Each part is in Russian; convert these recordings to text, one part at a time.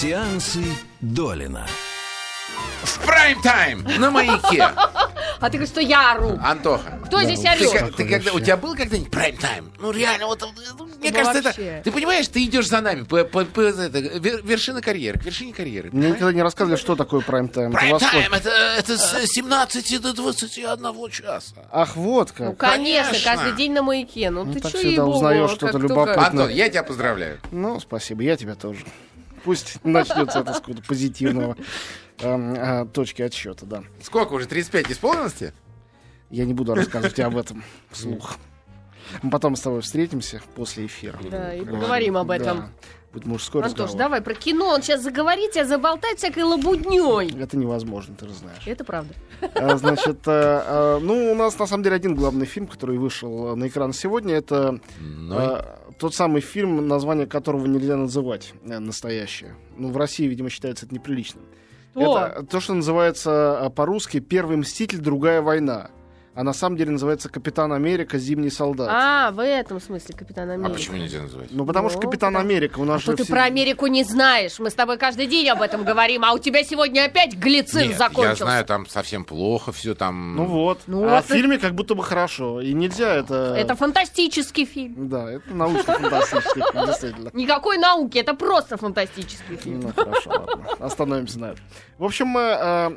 Сеансы Долина. В прайм-тайм на маяке. А ты говоришь, что я ору. Антоха. Кто здесь Ты, орет? как- ты когда, у тебя был когда-нибудь прайм-тайм? Ну реально, вот, ну, мне Ну, кажется, вообще. это... Ты понимаешь, ты идешь за нами по, по- по- это, вер- вершина карьеры, к вершине карьеры. Мне никогда не рассказывали, что такое прайм-тайм. Прайм-тайм это, это с 17 до 21 часа. Ах, вот Ну, как. конечно, Конечно. каждый день на маяке. Ну, ты так что, всегда узнаешь что-то любопытное. Антон, я тебя поздравляю. Ну, спасибо, я тебя тоже. Пусть начнется это с какого-то позитивного эм, а, точки отсчета, да. Сколько уже, 35 исполнилось тебе? Я не буду рассказывать тебе об этом вслух. Мы потом с тобой встретимся после эфира. Да, и поговорим об этом. Да. Мужской Антош, разговор. давай про кино. Он сейчас заговорит, тебя заболтает всякой лабудней. Это невозможно, ты же знаешь. Это правда. А, Значит, э, э, ну, у нас на самом деле один главный фильм, который вышел э, на экран сегодня, это э, тот самый фильм, название которого нельзя называть настоящее. Ну, в России, видимо, считается это неприличным. Что? Это то, что называется по-русски «Первый мститель. Другая война». А на самом деле называется «Капитан Америка. Зимний солдат». А, в этом смысле Капитан а Америка. почему нельзя называть? Ну, потому что Ну, «Капитан потому- Америка» у нас А что же ты все- про Америку не знаешь? Мы с тобой каждый день об этом говорим, а у тебя сегодня опять глицин Нет, закончился. я знаю, там совсем плохо все там. Ну вот. Ну, а вот в фильме как будто бы хорошо. И нельзя это... Это фантастический фильм. Да, это научно-фантастический фильм, действительно. Никакой науки, это просто фантастический фильм. Ну, хорошо, ладно. Остановимся на этом. В общем, мы э,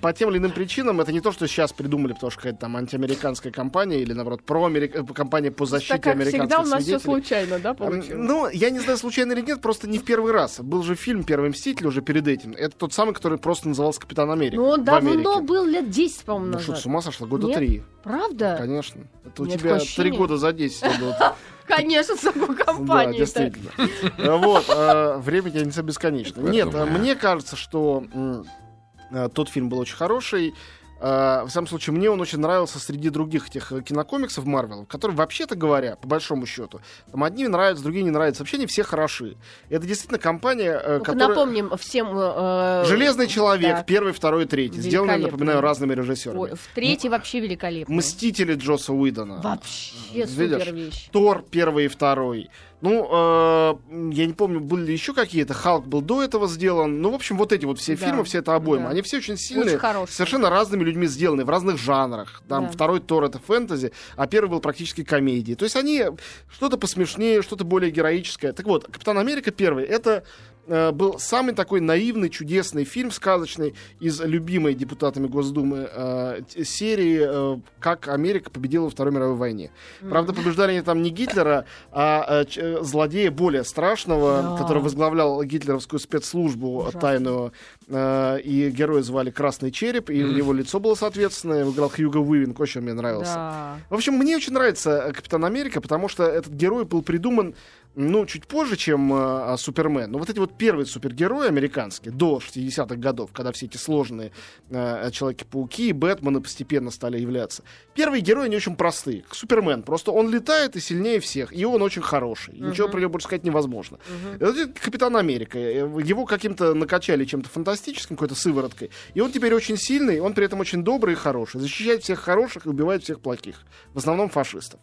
по тем или иным причинам, это не то, что сейчас придумали, потому что какая-то там антиамериканская компания или, наоборот, проамерика- э, компания по защите Так как американских всегда у нас все свидетелей. случайно, да, получилось? Ну, я не знаю, случайно или нет, просто не в первый раз. Был же фильм «Первый мститель» уже перед этим. Это тот самый, который просто назывался «Капитан Америка». Ну, он давно был, лет 10, по-моему, Ну что, назад. с ума сошла? Года Нет? три. Правда? Конечно. Это у У тебя три года за 10 идут. Конечно, с такой Да, действительно. Э, Вот, э, время тянется бесконечно. Нет, мне кажется, что тот фильм был очень хороший. Э, В самом случае, мне он очень нравился среди других этих э, кинокомиксов Марвел, которые, вообще-то говоря, по большому счету, там одни нравятся, другие не нравятся. Вообще они все хороши. Это действительно компания, э, Ну-ка которая... напомним всем... э, Железный человек, да. первый, второй, третий. Сделаны, напоминаю, разными режиссерами. Ой, в третий вообще великолепно. Мстители Джоса Уидона. Вообще Видишь? супер вещь. Тор первый и второй. Ну, э, я не помню, были ли еще какие-то. Халк был до этого сделан. Ну, в общем, вот эти вот все Да, фильмы, все это обойма. да. Они все очень сильные. Очень. Совершенно разными людьми сделаны, в разных жанрах. Там Да. второй Тор это фэнтези, а первый был практически комедией. То есть они что-то посмешнее, что-то более героическое. Так вот, Капитан Америка первый это э, был самый такой наивный, чудесный фильм, сказочный, из любимой депутатами Госдумы э, серии э, «Как Америка победила во Второй мировой войне». Правда, побеждали они там не Гитлера, а э, э, злодея более страшного, Да. который возглавлял гитлеровскую спецслужбу Ужасно. тайную, э, и героя звали Красный Череп, и у него лицо было соответственное, играл Хьюго Уивинг, очень мне нравился. Да. В общем, мне очень нравится э, Капитан Америка, потому что этот герой был придуман, ну, чуть позже, чем э, а, Супермен. Но вот эти вот первые супергерои американские, до 60-х годов, когда все эти сложные э, Человеки-пауки и Бэтмены постепенно стали являться. Первые герои не очень простые. Супермен. Просто он летает и сильнее всех. И он очень хороший. И Ничего про него больше сказать невозможно. Это Капитан Америка. Э, Его каким-то накачали чем-то фантастическим, какой-то сывороткой. И он теперь очень сильный, он при этом очень добрый и хороший. Защищает всех хороших и убивает всех плохих. В основном фашистов.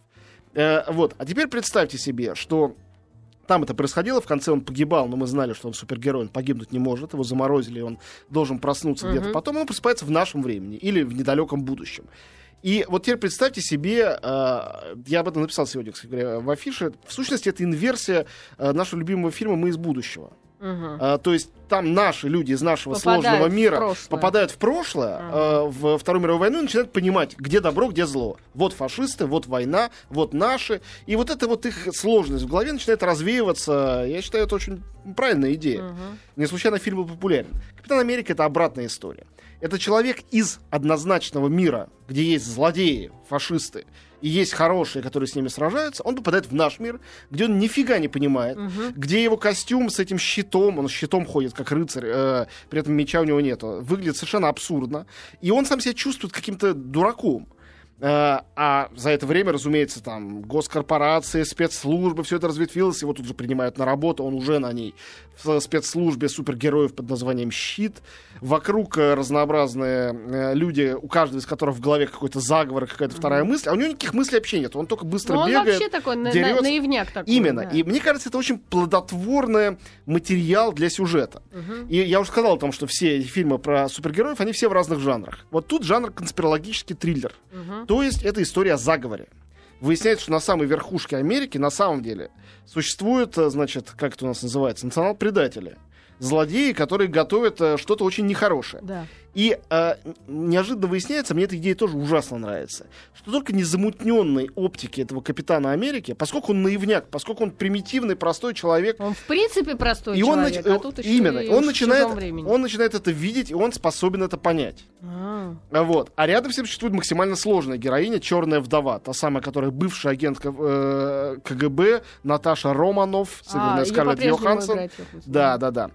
Э, вот. А теперь представьте себе, что там это происходило, в конце он погибал, но мы знали, что он супергерой, он погибнуть не может, его заморозили, он должен проснуться где-то потом, он просыпается в нашем времени или в недалеком будущем. И вот теперь представьте себе, э, я об этом написал сегодня, кстати говоря, в афише, в сущности, это инверсия э, нашего любимого фильма «Мы из будущего». Мгм. А, то есть там наши люди из нашего Попадают сложного в мира прошлое. попадают в прошлое, э, в Вторую мировую войну и начинают понимать, где добро, где зло. Вот фашисты, вот война, вот наши. И вот эта вот их сложность в голове начинает развеиваться. Я считаю, это очень правильная идея. Не случайно фильм был популярен. Капитан Америка это обратная история. Это человек из однозначного мира, где есть злодеи, фашисты, и есть хорошие, которые с ними сражаются, он попадает в наш мир, где он нифига не понимает, где его костюм с этим щитом, он с щитом ходит как рыцарь, э, при этом меча у него нету, выглядит совершенно абсурдно, и он сам себя чувствует каким-то дураком. Э, а за это время, разумеется, там госкорпорации, спецслужбы, все это разветвилось, его тут же принимают на работу, он уже на ней в спецслужбе супергероев под названием «Щит». Вокруг э, разнообразные э, люди, у каждого из которых в голове какой-то заговор, какая-то вторая мысль, а у него никаких мыслей вообще нет, он только быстро Ну, он бегает. вообще такой на- на- дерется. наивняк такой. Именно. да. И мне кажется, это очень плодотворный материал для сюжета. И я уже сказал о том, что все фильмы про супергероев, они все в разных жанрах. Вот тут жанр конспирологический триллер. То есть это история о заговоре. Выясняется, что на самой верхушке Америки на самом деле существуют, э, значит, как это у нас называется, национал-предатели. Злодеи, которые готовят э, что-то очень нехорошее. Да. И э, неожиданно выясняется, мне эта идея тоже ужасно нравится, что только незамутненной оптики этого капитана Америки, поскольку он наивняк, поскольку он примитивный, простой человек, Он в принципе простой и он, человек, нач- а тут именно, и он начинает, он начинает это видеть, и он способен это понять. А. А Вот. А рядом с ним существует максимально сложная героиня, черная вдова, та самая, которая бывшая агентка э, КГБ, Наташа Романов, сыгранная А, Скарлетт Йоханссон. Да, да, да.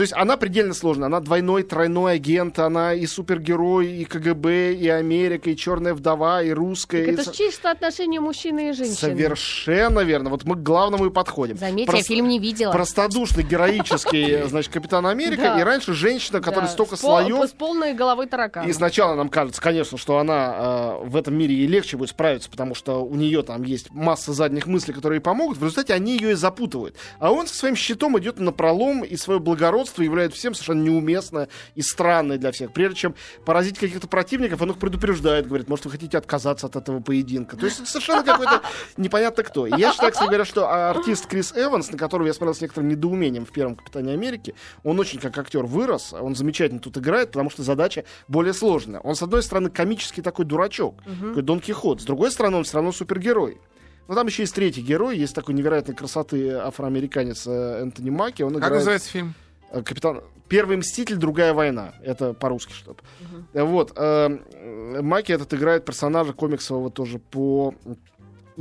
То есть она предельно сложная. Она двойной, тройной агент, она и супергерой, и КГБ, и Америка, и черная вдова, и русская. Так и это же чисто отношения мужчины и женщины. Совершенно верно. Вот мы к главному и подходим. Заметьте, Прос- я фильм не видела. Простодушный, героический, значит, Капитан Америка, и раньше женщина, которая столько слоев. С полной головой таракана. И сначала нам кажется, конечно, что она э, в этом мире ей легче будет справиться, потому что у нее там есть масса задних мыслей, которые помогут. В результате они ее и запутывают. А он со своим щитом идет на пролом и свое благородство являет всем совершенно неуместно и странное для всех. Прежде чем поразить каких-то противников, он их предупреждает, говорит, может, вы хотите отказаться от этого поединка. То есть это совершенно какой-то непонятно кто. И я считаю, кстати говоря, что артист Крис Эванс, на которого я смотрел с некоторым недоумением в первом «Капитане Америки», он очень как актер вырос, он замечательно тут играет, потому что задача более сложная. Он, с одной стороны, комический такой дурачок, такой Дон Кихот, с другой стороны, он все равно супергерой. Но там еще есть третий герой, есть такой невероятной красоты афроамериканец э, Энтони Маки. Он Как играет называется фильм? Э, капитан Первый мститель, другая война. Это по-русски что Вот. э, э, Маки этот играет персонажа комиксового тоже по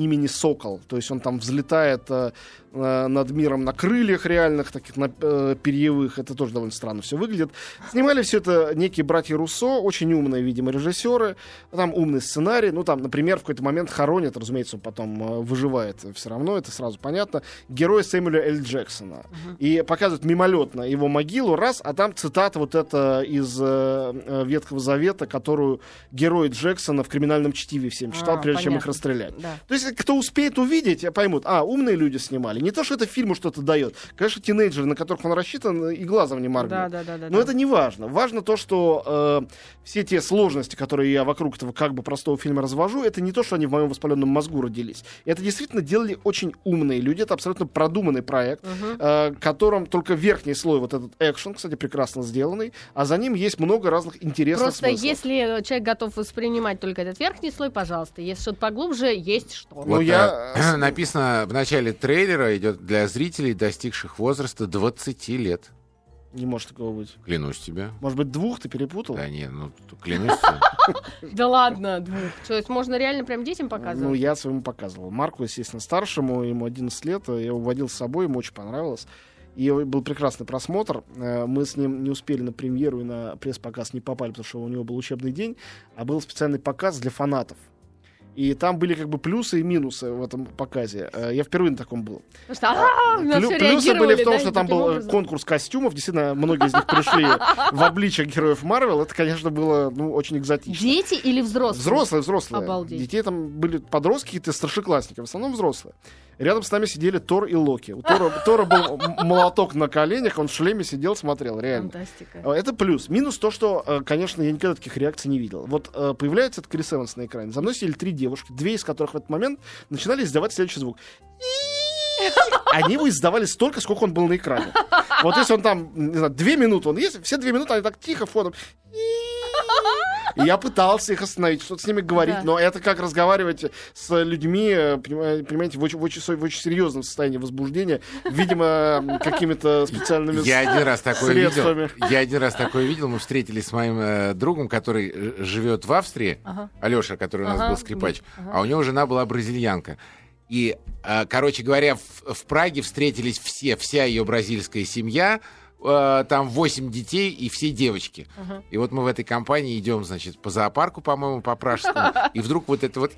имени Сокол. То есть он там взлетает э, э, над миром на крыльях реальных, таких на э, перьевых. Это тоже довольно странно все выглядит. Снимали все это некие братья Руссо, очень умные, видимо, режиссеры. Там умный сценарий. Ну, там, например, в какой-то момент хоронят, разумеется, он потом э, выживает все равно, это сразу понятно, героя Сэмюэля Эль Джексона. И показывают мимолетно его могилу, раз, а там цитата вот эта из э, э, Ветхого Завета, которую герой Джексона в криминальном чтиве всем читал, А, прежде чем их понятно. расстрелять. Да. То есть, кто успеет увидеть, поймут, а, умные люди снимали. Не то, что это фильму что-то дает. Конечно, тинейджеры, на которых он рассчитан, и глазом не моргнут. Да, да, да, да. Но да. это не важно. Важно то, что э, все те сложности, которые я вокруг этого как бы простого фильма развожу, это не то, что они в моем воспаленном мозгу родились. Это действительно делали очень умные люди. Это абсолютно продуманный проект, э, которым только верхний слой, вот этот экшен, кстати, прекрасно сделанный, а за ним есть много разных интересных Просто смыслов. если человек готов воспринимать только этот верхний слой, пожалуйста. Если что-то поглубже, есть что. Ну, Вот, я- э, написано в начале трейлера, идет для зрителей, достигших возраста 20 лет. Не может такого быть. Клянусь тебе. Может быть, двух ты перепутал? Да не, ну клянусь. Да ладно, двух. То есть можно реально прям детям Ну, показывать? я своему показывал. Марку, естественно, старшему, ему 11 лет, я его водил с собой, ему очень понравилось. И был прекрасный просмотр. Э, Мы с ним не успели на премьеру и на пресс-показ не попали, потому что у него был учебный день, а был специальный показ для фанатов. И там были как бы плюсы и минусы в этом показе. Э, Я впервые на таком был. «А, плюсы были в том, что там был э, конкурс костюмов. Действительно, многие из них пришли в обличье героев Марвел. Это, конечно, было ну, очень экзотично. Дети или взрослые? Взрослые, взрослые. Обалдеть. Детей там были подростки, какие-то старшеклассники, в основном взрослые. Рядом с нами сидели Тор и Локи. У Тора, Тора был молоток на коленях, он в шлеме сидел, смотрел, реально. Фантастика. Э, Это плюс. Минус то, что, конечно, я никогда таких реакций не видел. Вот появляется этот Крис Эванс на экране. За мной сидели три девушки, две из которых в этот момент начинали издавать следующий звук. Они его издавали столько, сколько он был на экране. Вот если он там, не знаю, две минуты, он есть, все две минуты они так тихо фоном. И я пытался их остановить, что-то с ними говорить, Да. но это как разговаривать с людьми, э, понима- понимаете, в очень, в очень в очень серьезном состоянии возбуждения, видимо, какими-то специальными... Я один раз такое видел. средствами. Я один раз такое видел. Мы встретились с моим э, другом, который э, живет в Австрии. Ага. Алеша, который у нас Ага, был скрипач. ага. А у него жена была бразильянка. И, э, короче говоря, в, в Праге встретились все, вся ее бразильская семья э, там 8 детей и все девочки. И вот мы в этой компании идем, значит, по зоопарку, по-моему, по Пражскому, и вдруг вот это вот...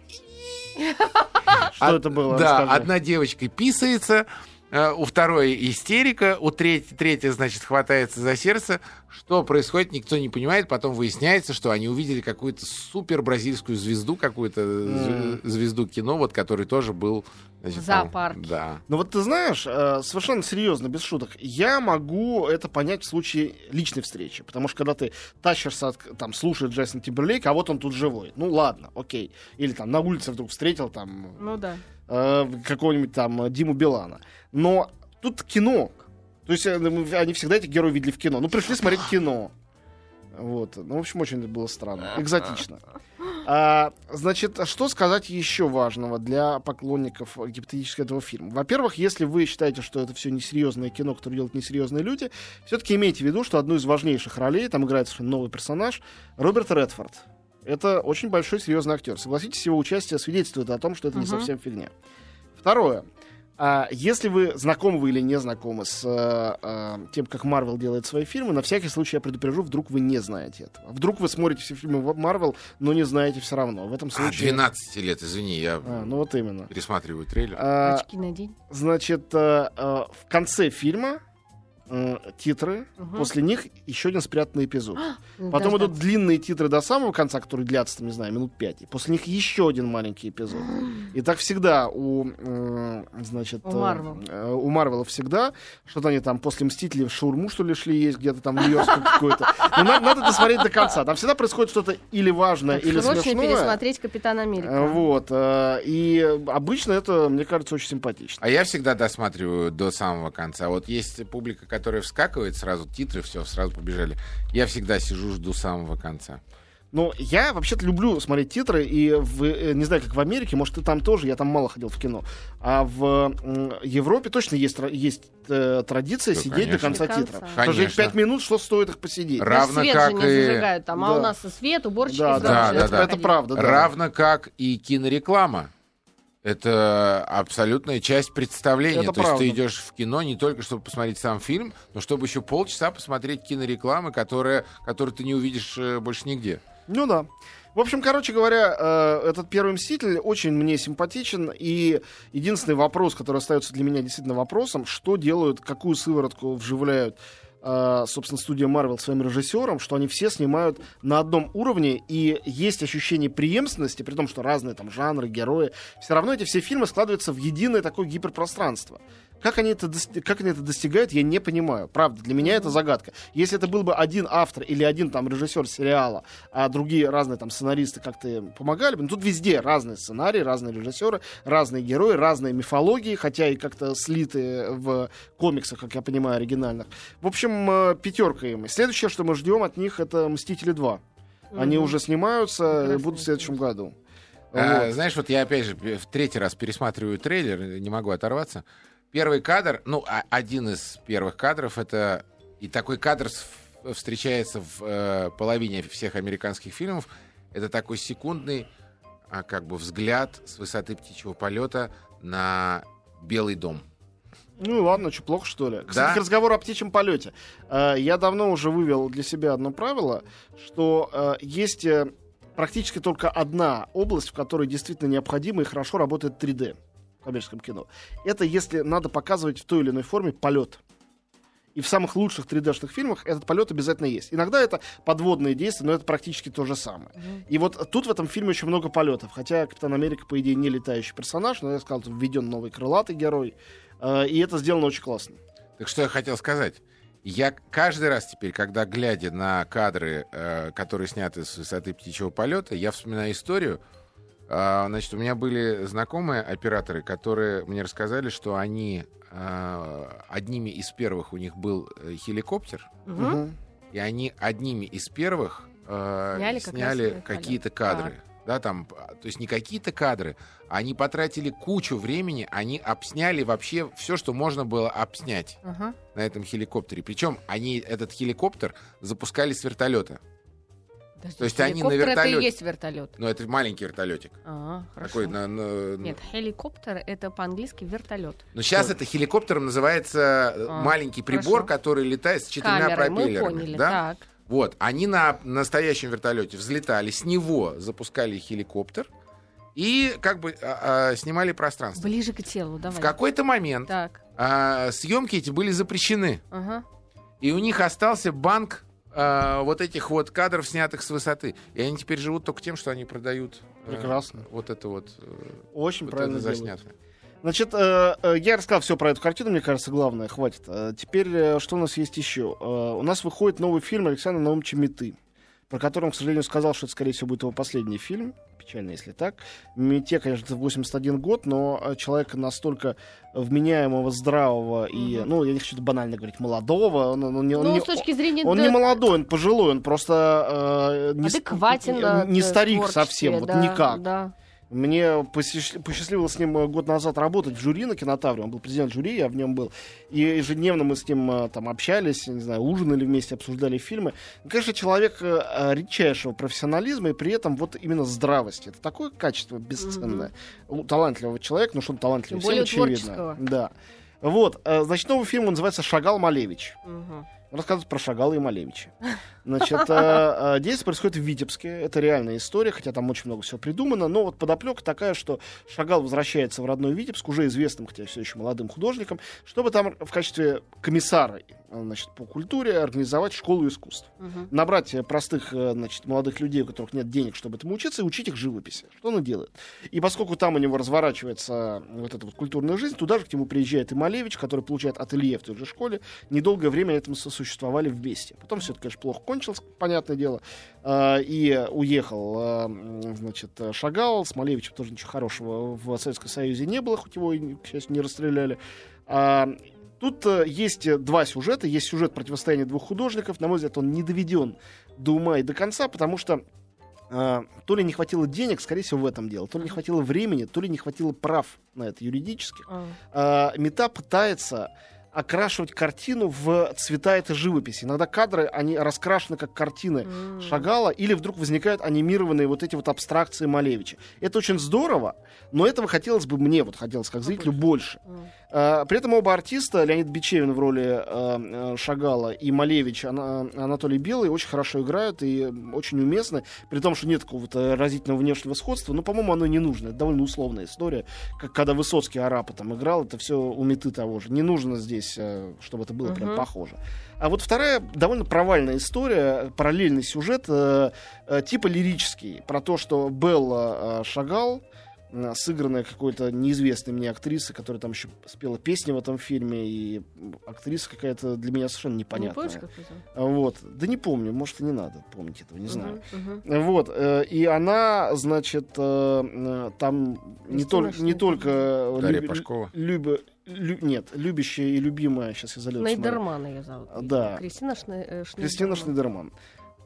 Что это было? Да, одна девочка писается, у второй истерика, у третьей, третья, значит, хватается за сердце. Что происходит, никто не понимает. Потом выясняется, что они увидели какую-то супер бразильскую звезду, какую-то зв- звезду кино, вот, который тоже был... значит, В там-. Да. Ну вот ты знаешь, э, совершенно серьезно, без шуток, я могу это понять в случае личной встречи. Потому что когда ты тащишься, от, там, слушает Джейсон Тимберлейк, а вот он тут живой. Ну ладно, окей. Или там на улице вдруг встретил там Ну да. Э, какого-нибудь там э, Диму Билана. Но тут кино. То есть э, они всегда этих героев видели в кино. Ну, пришли смотреть кино. Вот. Ну, в общем, очень было странно. Экзотично. А, значит, что сказать еще важного для поклонников гипотетически этого фильма? Во-первых, если вы считаете, что это все несерьезное кино, которое делают несерьезные люди, все-таки имейте в виду, что одну из важнейших ролей там играет совершенно новый персонаж Роберт Редфорд. Это очень большой серьезный актер. Согласитесь, его участие свидетельствует о том, что это не Мгм. совсем фигня. Второе. А, если вы знакомы вы или не знакомы с э, э, тем, как Марвел делает свои фильмы, на всякий случай я предупрежу, вдруг вы не знаете этого. Вдруг вы смотрите все фильмы Марвел, но не знаете все равно. В этом А, случае... 12 лет, извини, я А, ну вот именно. пересматриваю трейлер. А, Очки надень. значит, э, э, в конце фильма э, титры, Мгм. после них еще один спрятанный эпизод. Ну, Потом дождаться. идут длинные титры до самого конца, которые длятся, там, не знаю, минут пять. И после них еще один маленький эпизод. И так всегда у, э, значит, У э, Марвел. э, у Марвела всегда, что-то они там после Мстителей в шаурму, что ли, шли есть где-то там в Нью-Йоркском какой-то. Но надо, надо досмотреть до конца. Там всегда происходит что-то или важное, или Срочно смешное. пересмотреть Капитан Америка. Вот. э, И обычно это, мне кажется, очень симпатично. А я всегда досматриваю до самого конца. Вот есть публика, которая вскакивает сразу, титры, все, сразу побежали. Я всегда сижу, жду самого конца. Ну, я вообще-то люблю смотреть титры, и в, э, не знаю, как в Америке, может, и там тоже, я там мало ходил в кино. А в м, Европе точно есть, есть э, традиция Ну, сидеть до конечно. конца До конца. титров. Потому что Конечно. пять минут, что стоит их посидеть? Ра- Даже равно свет как же не и- зажигают там, а Да. у нас и свет, уборщики Да, да, же да, это, да. это правда, да. Равно как и кинореклама. Это абсолютная часть представления. Это То есть правда. ты идешь в кино не только чтобы посмотреть сам фильм, но чтобы еще полчаса посмотреть кинорекламы, которые, которые ты не увидишь э, больше нигде. Ну да. В общем, короче говоря, э, этот первый мститель очень мне симпатичен. И единственный вопрос, который остается для меня действительно вопросом, что делают, какую сыворотку вживляют собственно, студия Marvel своим режиссерам, что они все снимают на одном уровне, и есть ощущение преемственности, при том, что разные там жанры, герои, все равно эти все фильмы складываются в единое такое гиперпространство. Как они, это как они это достигают, я не понимаю. Правда, для меня это загадка. Если это был бы один автор или один там режиссер сериала, а другие разные там сценаристы как-то им помогали бы, но тут везде разные сценарии, разные режиссеры, разные герои, разные мифологии, хотя и как-то слиты в комиксах, как я понимаю, оригинальных. В общем, э, пятерка им. И Следующее, что мы ждем от них, это «Мстители 2». Они Мгм. уже снимаются, и Прекрасная будут в следующем году. А, Вот. знаешь, вот я опять же в третий раз пересматриваю трейлер, не могу оторваться. Первый кадр, ну, а- один из первых кадров, это и такой кадр с- встречается в э, половине всех американских фильмов. Это такой секундный, а, как бы взгляд с высоты птичьего полета на Белый дом. Ну ладно, что, плохо что ли? Кстати, Да. к разговору о птичьем полете. Э, Я давно уже вывел для себя одно правило, что э, есть э, практически только одна область, в которой действительно необходимо и хорошо работает 3D в коммерческом кино. Это если надо показывать в той или иной форме полет. И в самых лучших 3D-шных фильмах этот полет обязательно есть. Иногда это подводные действия, но это практически то же самое. И вот тут в этом фильме очень много полетов. Хотя Капитан Америка, по идее, не летающий персонаж, но я сказал, тут введен новый крылатый герой. Э, И это сделано очень классно. Так что я хотел сказать. Я каждый раз теперь, когда глядя на кадры, э, которые сняты с высоты птичьего полета, я вспоминаю историю. А, значит, у меня были знакомые операторы, которые мне рассказали, что они а, одними из первых у них был э, хеликоптер. Мгм. и они одними из первых э, Сняли сняли какие-то кадры. Да, там, а, то есть не какие-то кадры, они потратили кучу времени, они обсняли вообще все, что можно было обснять Ага. на этом хеликоптере. Причем они этот хеликоптер запускали с вертолета. Подожди, То есть они на хеликоптер это и есть вертолет. Ну, это маленький вертолетик. А, хорошо. Такой на, на- Нет, хеликоптер это по-английски вертолет. Но сейчас это хеликоптером называется э, А, маленький прибор, хорошо. который летает с четырьмя Камерой, мы пропеллерами. поняли. да? Так. Вот, они на настоящем вертолете взлетали, с него запускали хеликоптер и как бы а, а, снимали пространство. Ближе к телу, давай. В какой-то момент Так. а, съемки эти были запрещены, Ага. и у них остался банк а, вот этих вот кадров, снятых с высоты. И они теперь живут только тем, что они продают э, Прекрасно. вот это вот, э, Очень вот правильно это. Значит, э, э, я рассказал все про эту картину, мне кажется, главное, хватит. Э, Теперь, э, что у нас есть еще? Э, У нас выходит новый фильм Александра Наумовича «Меты», про который он, к сожалению, сказал, что это, скорее всего, будет его последний фильм. Печально, если так. «Мете», конечно, это 81 год, но э, человека настолько вменяемого, здравого и, Мгм. ну, я не хочу банально говорить, молодого. Он, он он Ну, не- с точки зрения... он да, не молодой, он пожилой, он просто э, не, адекватен. не, э, не старик творчестве, совсем, вот да, никак. Да. Мне посчастливилось с ним э, год назад работать в жюри на кинотавре. Он был президент жюри, я в нем был. И ежедневно мы с ним э, там общались, не знаю, ужинали вместе, обсуждали фильмы. Ну, Конечно, человек э, редчайшего профессионализма и при этом вот именно здравости. Это такое качество бесценное. У талантливого человека, ну что он талантливый, более всем очевидно. Да. Вот, значит, новый фильм он называется «Шагал Малевич». Мгм. Рассказывает про Шагала и Малевича. Значит, э, э, действие происходит в Витебске. Это реальная история, хотя там очень много всего придумано. Но вот подоплека такая, что Шагал возвращается в родной Витебск, уже известным, хотя все еще молодым художником, чтобы там в качестве комиссара э, значит, по культуре организовать школу искусств. Мгм. Набрать простых значит, молодых людей, у которых нет денег, чтобы этому учиться, и учить их живописи. Что он и делает. И поскольку там у него разворачивается вот эта вот культурная жизнь, туда же к нему приезжает и Малевич, который получает ателье в той же школе. Недолгое время этому сосуществовали вместе. Потом все это, конечно, плохо кончилось, понятное дело. А, И уехал, а, значит, Шагал. С Малевичем тоже ничего хорошего в Советском Союзе не было, хоть его, к счастью, не расстреляли. А, Тут э, есть два сюжета. Есть сюжет противостояния двух художников. На мой взгляд, он не доведен до ума и до конца, потому что то ли не хватило денег, скорее всего, в этом дело, то ли не хватило времени, то ли не хватило прав на это юридических. А. Мета пытается окрашивать картину в цвета этой живописи. Иногда кадры, они раскрашены как картины М. Шагала, или вдруг возникают анимированные вот эти вот абстракции Малевича. Это очень здорово, но этого хотелось бы мне, вот хотелось как зрителю, больше. М. А, При этом оба артиста, Леонид Бичевин в роли э, э, Шагала и Малевич, Ана- Анатолий Белый, очень хорошо играют и очень уместны, при том, что нет какого-то разительного внешнего сходства, но, по-моему, оно не нужно. Это довольно условная история, как когда Высоцкий Арапа там играл, это все у Меты того же. Не нужно здесь, э, чтобы это было прям Мгм. похоже. А вот вторая довольно провальная история, параллельный сюжет, э, э, типа лирический, про то, что Белла э, Шагал, э, сыгранная какой-то неизвестной мне актрисой, которая там еще спела песни в этом фильме, и актриса какая-то для меня совершенно Не помнишь, непонятная. ее зовут? А Вот. Да не помню, может и не надо помнить этого, не знаю. Мгм. Вот, э, и она, значит, э, э, там не, Кристина только не только э, Дарья люби- Пашкова. любя- лю- нет, любящая и любимая, сейчас я залез. Найдерман ее зовут. Да. Кристина Шне- э, Кристина Шнейдерман.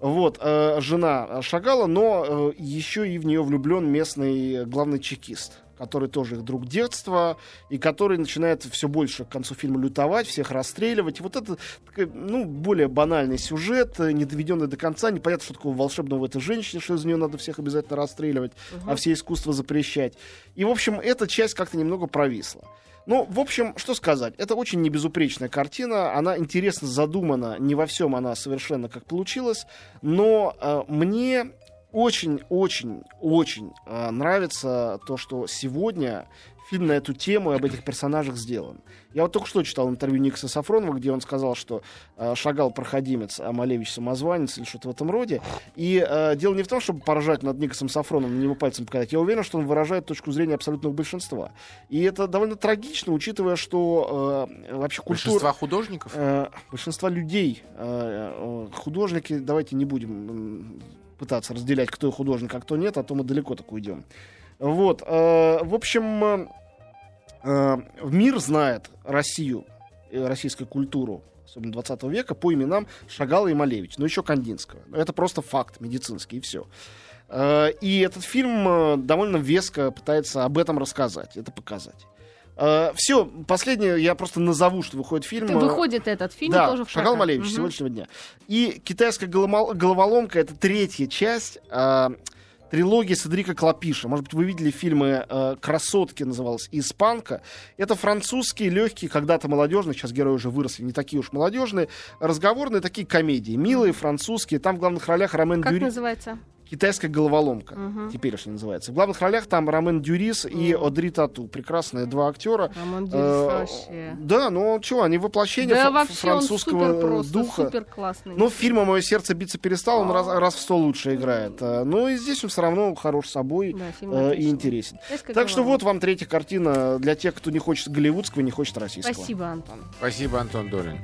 Вот, э, жена Шагала, но э, еще и в нее влюблен местный главный чекист, который тоже их друг детства, и который начинает все больше к концу фильма лютовать, всех расстреливать. И вот это ну, более банальный сюжет, не доведенный до конца. Непонятно, что такого волшебного в этой женщине, что из нее надо всех обязательно расстреливать, Мгм. а все искусства запрещать. И, в общем, эта часть как-то немного провисла. Ну, в общем, что сказать. Это очень небезупречная картина. Она интересно задумана. Не во всем она совершенно как получилась. Но э, мне очень-очень-очень э, нравится то, что сегодня фильм на эту тему и об этих персонажах сделан. Я вот только что читал интервью Никса Сафронова, где он сказал, что э, Шагал проходимец, а Малевич самозванец или что-то в этом роде. И э, дело не в том, чтобы поражать над Никосом Сафроновым, на него пальцем показать. Я уверен, что он выражает точку зрения абсолютного большинства. И это довольно трагично, учитывая, что э, вообще культура... Большинства художников? Э, большинства людей, э, э, художники, давайте не будем пытаться разделять, кто художник, а кто нет, а то мы далеко так уйдем. Вот, э, в общем, э, э, мир знает Россию, э, российскую культуру, особенно 20 века, по именам Шагала и Малевич, но еще Кандинского. Это просто факт медицинский, и все. И этот фильм э, довольно веско пытается об этом рассказать, это показать. Все, последнее я просто назову, что выходит фильм. э, Выходит этот фильм да, тоже в Шагал прокат. Малевич Мгм. сегодняшнего дня. И китайская головоломка это третья часть э, трилогии Седрика Клопиша. Может быть, вы видели фильмы э, «Красотки» называлась, и «Испанка». Это французские, легкие, когда-то молодежные, сейчас герои уже выросли, не такие уж молодежные, разговорные такие комедии. Милые, французские. Там в главных ролях Ромен Как Дюри. называется? Китайская головоломка. Мгм. Теперешняя называется. В главных ролях там Ромен Дюрис и Одри Тату. Прекрасные два актера. Рамон Дюрис Э, вообще. Да, ну что, они воплощение Да вообще он французского супер э, просто, духа. супер классный. Ну, фильма «Мое сердце биться перестало», он раз, раз в сто лучше играет. А, Ну, и здесь он все равно хорош собой Да, э, и интересен. Китайская Так что вот вам третья картина для тех, кто не хочет голливудского не хочет российского. Спасибо, Антон. Спасибо, Антон Долин.